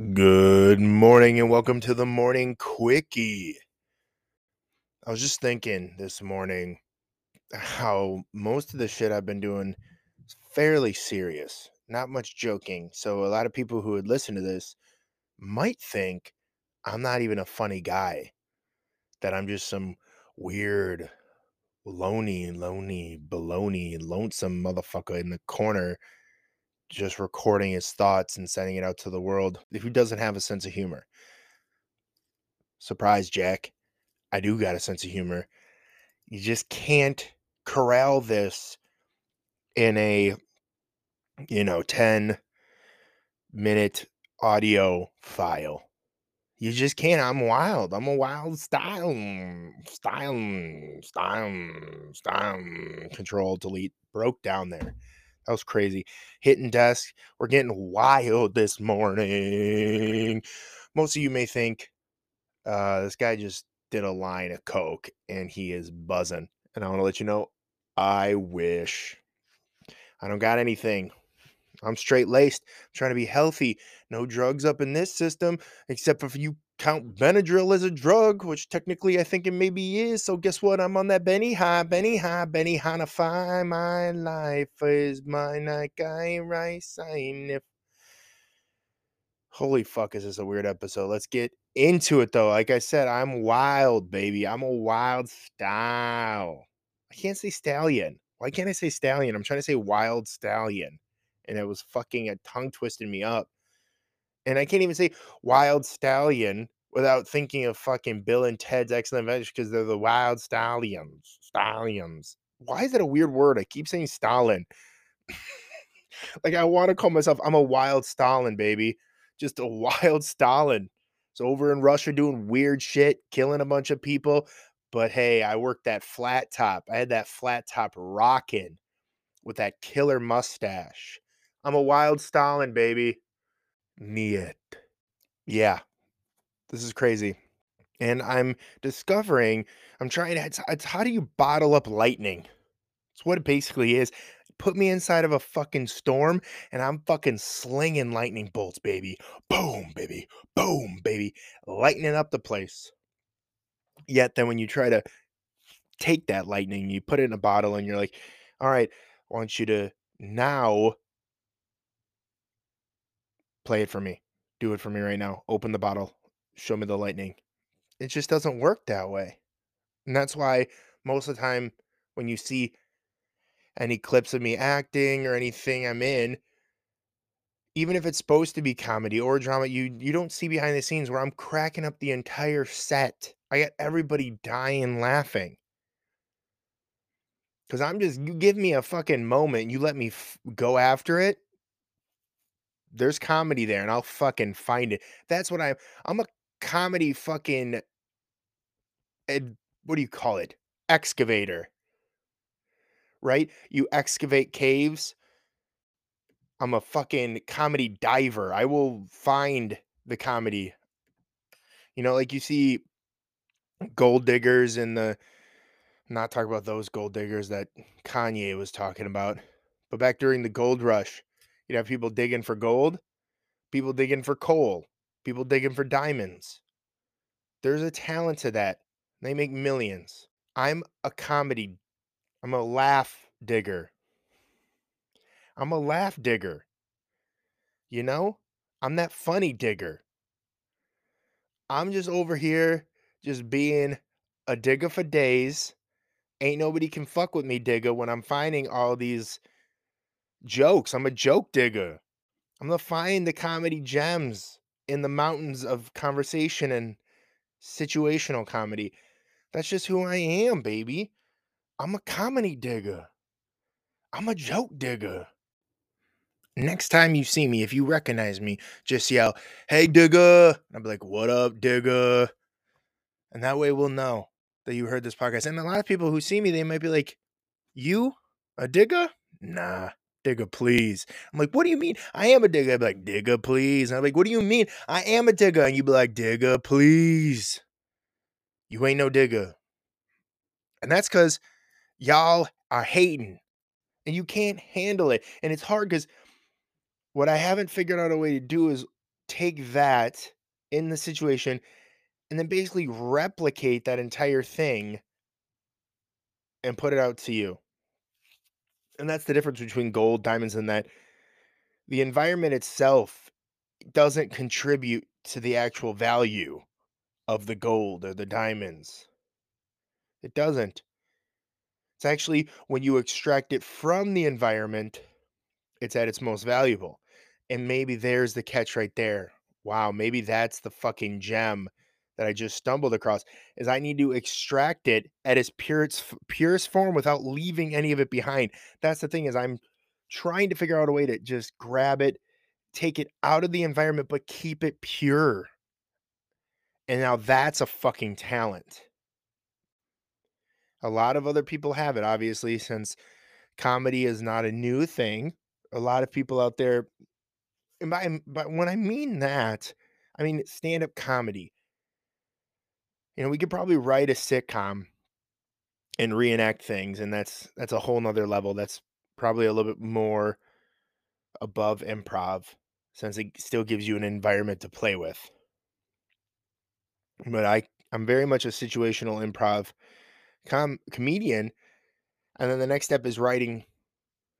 Good morning and welcome to the morning quickie. I was just thinking this morning how most of the shit I've been doing is fairly serious, not much joking. So, a lot of people who would listen to this might think I'm not even a funny guy, that I'm just some weird, lonely, lonely, baloney, lonesome motherfucker in the corner just recording his thoughts and sending it out to the world who doesn't have a sense of humor. Surprise, Jack. I do got a sense of humor. You just can't corral this in a, you know, 10 minute audio file. You just can't. I'm wild. I'm a wild style. Style. Style. Style. Control, delete. Broke down there. That was crazy. Hitting desk. We're getting wild this morning. Most of you may think uh, this guy just did a line of coke and he is buzzing. And I want to let you know, I wish. I don't got anything. I'm straight laced. I'm trying to be healthy. No drugs up in this system, except for you count Benadryl as a drug, which technically I think it maybe is. So guess what? I'm on that Benny High, Benny High, Benny Hanify. My life is mine. I rice, I. Holy fuck, is this a weird episode? Let's get into it though. Like I said, I'm wild, baby. I'm a wild style. I can't say stallion. Why can't I say stallion? I'm trying to say wild stallion. And it was fucking a tongue twisting me up. And I can't even say wild stallion without thinking of fucking Bill and Ted's Excellent Adventure because they're the wild stallions. Stallions. Why is that a weird word? I keep saying Stalin. like I want to call myself I'm a wild Stalin, baby. Just a wild Stalin. So over in Russia doing weird shit, killing a bunch of people. But hey, I worked that flat top. I had that flat top rocking with that killer mustache. I'm a wild Stalin, baby. Niet. Yeah. This is crazy. And I'm discovering, I'm trying to, it's, it's how do you bottle up lightning? It's what it basically is. Put me inside of a fucking storm and I'm fucking slinging lightning bolts, baby. Boom, baby. Boom, baby. Lightning up the place. Yet then when you try to take that lightning, you put it in a bottle and you're like, all right, I want you to now play it for me. Do it for me right now. Open the bottle. Show me the lightning. It just doesn't work that way. And that's why most of the time when you see any clips of me acting or anything I'm in, even if it's supposed to be comedy or drama, you you don't see behind the scenes where I'm cracking up the entire set. I got everybody dying laughing. Cuz I'm just you give me a fucking moment, you let me f- go after it. There's comedy there and I'll fucking find it. That's what I'm I'm a comedy fucking ed, what do you call it? Excavator. Right? You excavate caves. I'm a fucking comedy diver. I will find the comedy. You know, like you see gold diggers in the not talk about those gold diggers that Kanye was talking about. But back during the gold rush, you'd have people digging for gold, people digging for coal, people digging for diamonds. There's a talent to that. They make millions. I'm a comedy. I'm a laugh digger. I'm a laugh digger. You know? I'm that funny digger. I'm just over here just being a digger for days. Ain't nobody can fuck with me, digger, when I'm finding all these jokes. I'm a joke digger. I'm gonna find the comedy gems in the mountains of conversation and situational comedy. That's just who I am, baby. I'm a comedy digger. I'm a joke digger. Next time you see me, if you recognize me, just yell, Hey, digger. I'll be like, What up, digger? And that way we'll know that you heard this podcast. And a lot of people who see me, they might be like, You? A digger? Nah, digger, please. I'm like, What do you mean? I am a digger. I'd be like, Digger, please. And I'm like, What do you mean? I am a digger. And you'd be like, Digger, please. You ain't no digger. And that's because y'all are hating and you can't handle it. And it's hard because what I haven't figured out a way to do is take that in the situation and then basically replicate that entire thing and put it out to you. And that's the difference between gold, diamonds, and that the environment itself doesn't contribute to the actual value of the gold or the diamonds. It doesn't. It's actually when you extract it from the environment, it's at its most valuable. And maybe there's the catch right there. Wow, maybe that's the fucking gem that I just stumbled across is I need to extract it at its purest purest form without leaving any of it behind. That's the thing is I'm trying to figure out a way to just grab it, take it out of the environment but keep it pure. And now that's a fucking talent. A lot of other people have it obviously since comedy is not a new thing. A lot of people out there and by, but when I mean that, I mean stand-up comedy. You know, we could probably write a sitcom and reenact things, and that's that's a whole nother level. That's probably a little bit more above improv since it still gives you an environment to play with. But I I'm very much a situational improv com comedian. And then the next step is writing,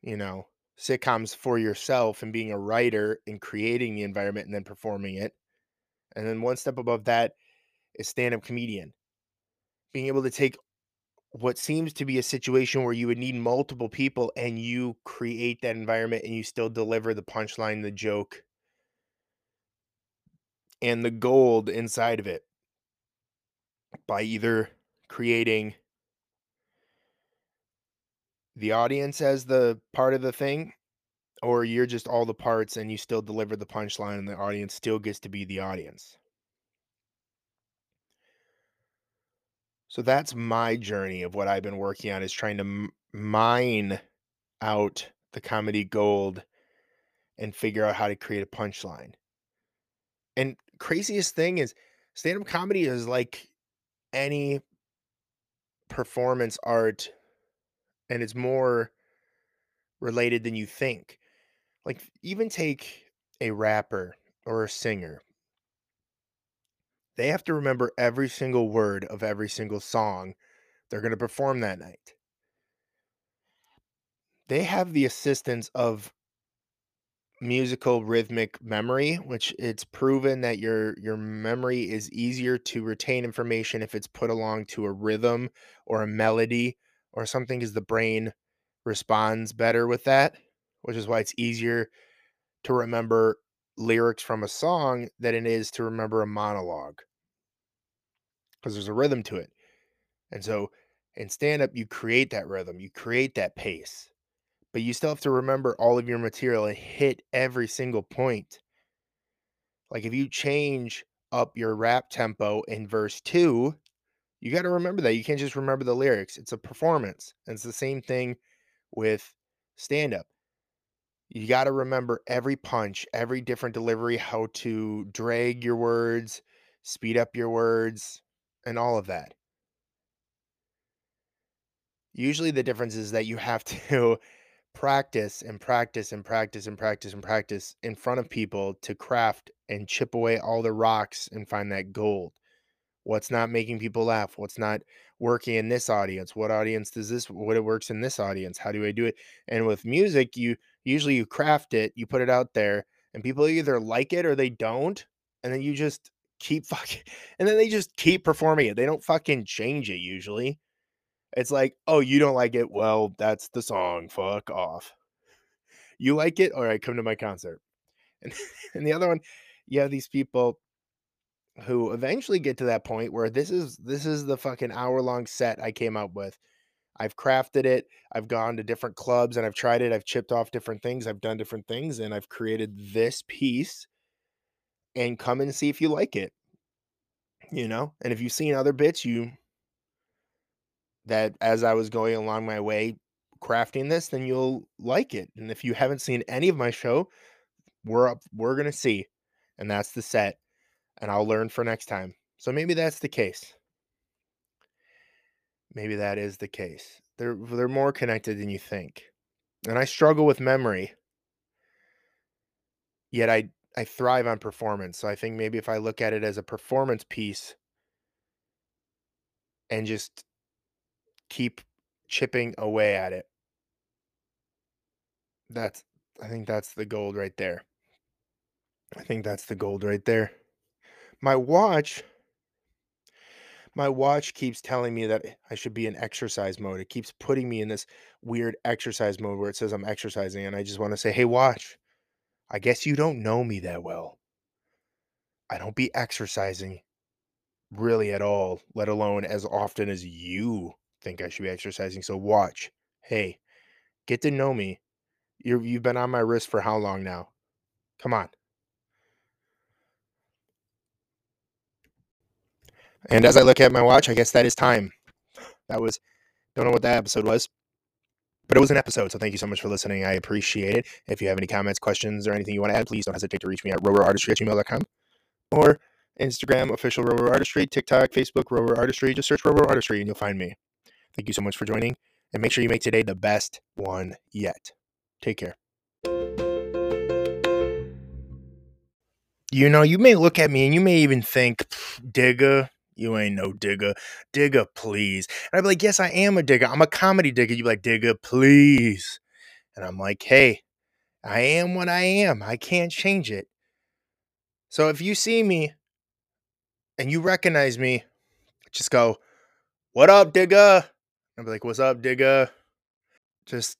you know, sitcoms for yourself and being a writer and creating the environment and then performing it. And then one step above that is stand-up comedian. Being able to take what seems to be a situation where you would need multiple people and you create that environment and you still deliver the punchline, the joke, and the gold inside of it by either creating the audience as the part of the thing or you're just all the parts and you still deliver the punchline and the audience still gets to be the audience. So that's my journey of what I've been working on is trying to m- mine out the comedy gold and figure out how to create a punchline. And craziest thing is stand-up comedy is like any performance art and it's more related than you think. Like even take a rapper or a singer they have to remember every single word of every single song they're going to perform that night. They have the assistance of musical rhythmic memory, which it's proven that your your memory is easier to retain information if it's put along to a rhythm or a melody or something because the brain responds better with that, which is why it's easier to remember lyrics from a song than it is to remember a monologue because there's a rhythm to it. And so in stand up, you create that rhythm, you create that pace, but you still have to remember all of your material and hit every single point. Like if you change up your rap tempo in verse two, you got to remember that. You can't just remember the lyrics, it's a performance. And it's the same thing with stand up. You got to remember every punch, every different delivery, how to drag your words, speed up your words, and all of that. Usually the difference is that you have to practice and practice and practice and practice and practice in front of people to craft and chip away all the rocks and find that gold. What's not making people laugh? What's not working in this audience? What audience does this what it works in this audience? How do I do it? And with music, you usually you craft it, you put it out there, and people either like it or they don't, and then you just keep fucking and then they just keep performing it. They don't fucking change it usually. It's like, "Oh, you don't like it? Well, that's the song. Fuck off." You like it? All right, come to my concert. And and the other one, you have these people who eventually get to that point where this is this is the fucking hour long set I came up with. I've crafted it. I've gone to different clubs and I've tried it. I've chipped off different things. I've done different things and I've created this piece and come and see if you like it. You know? And if you've seen other bits, you that as I was going along my way crafting this, then you'll like it. And if you haven't seen any of my show, we're up we're to see. And that's the set. And I'll learn for next time. So maybe that's the case. Maybe that is the case. They're they're more connected than you think. And I struggle with memory. Yet I I thrive on performance, so I think maybe if I look at it as a performance piece and just keep chipping away at it. That's I think that's the gold right there. I think that's the gold right there. My watch my watch keeps telling me that I should be in exercise mode. It keeps putting me in this weird exercise mode where it says I'm exercising, and I just want to say, "Hey, watch, I guess you don't know me that well. I don't be exercising really at all, let alone as often as you think I should be exercising. So watch. Hey, get to know me. You're, you've been on my wrist for how long now? Come on. And as I look at my watch, I guess that is time. That was, don't know what that episode was, but it was an episode. So thank you so much for listening. I appreciate it. If you have any comments, questions, or anything you want to add, please don't hesitate to reach me at rowerartistry at gmail.com or Instagram, official Rower Artistry, TikTok, Facebook, Rower Artistry. Just search Rower Artistry and you'll find me. Thank you so much for joining. And make sure you make today the best one yet. Take care. You know, you may look at me and you may even think, digger, you ain't no digger. Digger, please. And I'd be like, yes, I am a digger. I'm a comedy digger. You'd be like, digger, please. And I'm like, hey, I am what I am. I can't change it. So if you see me and you recognize me, just go, what up, digger? I'd be like, what's up, digger? Just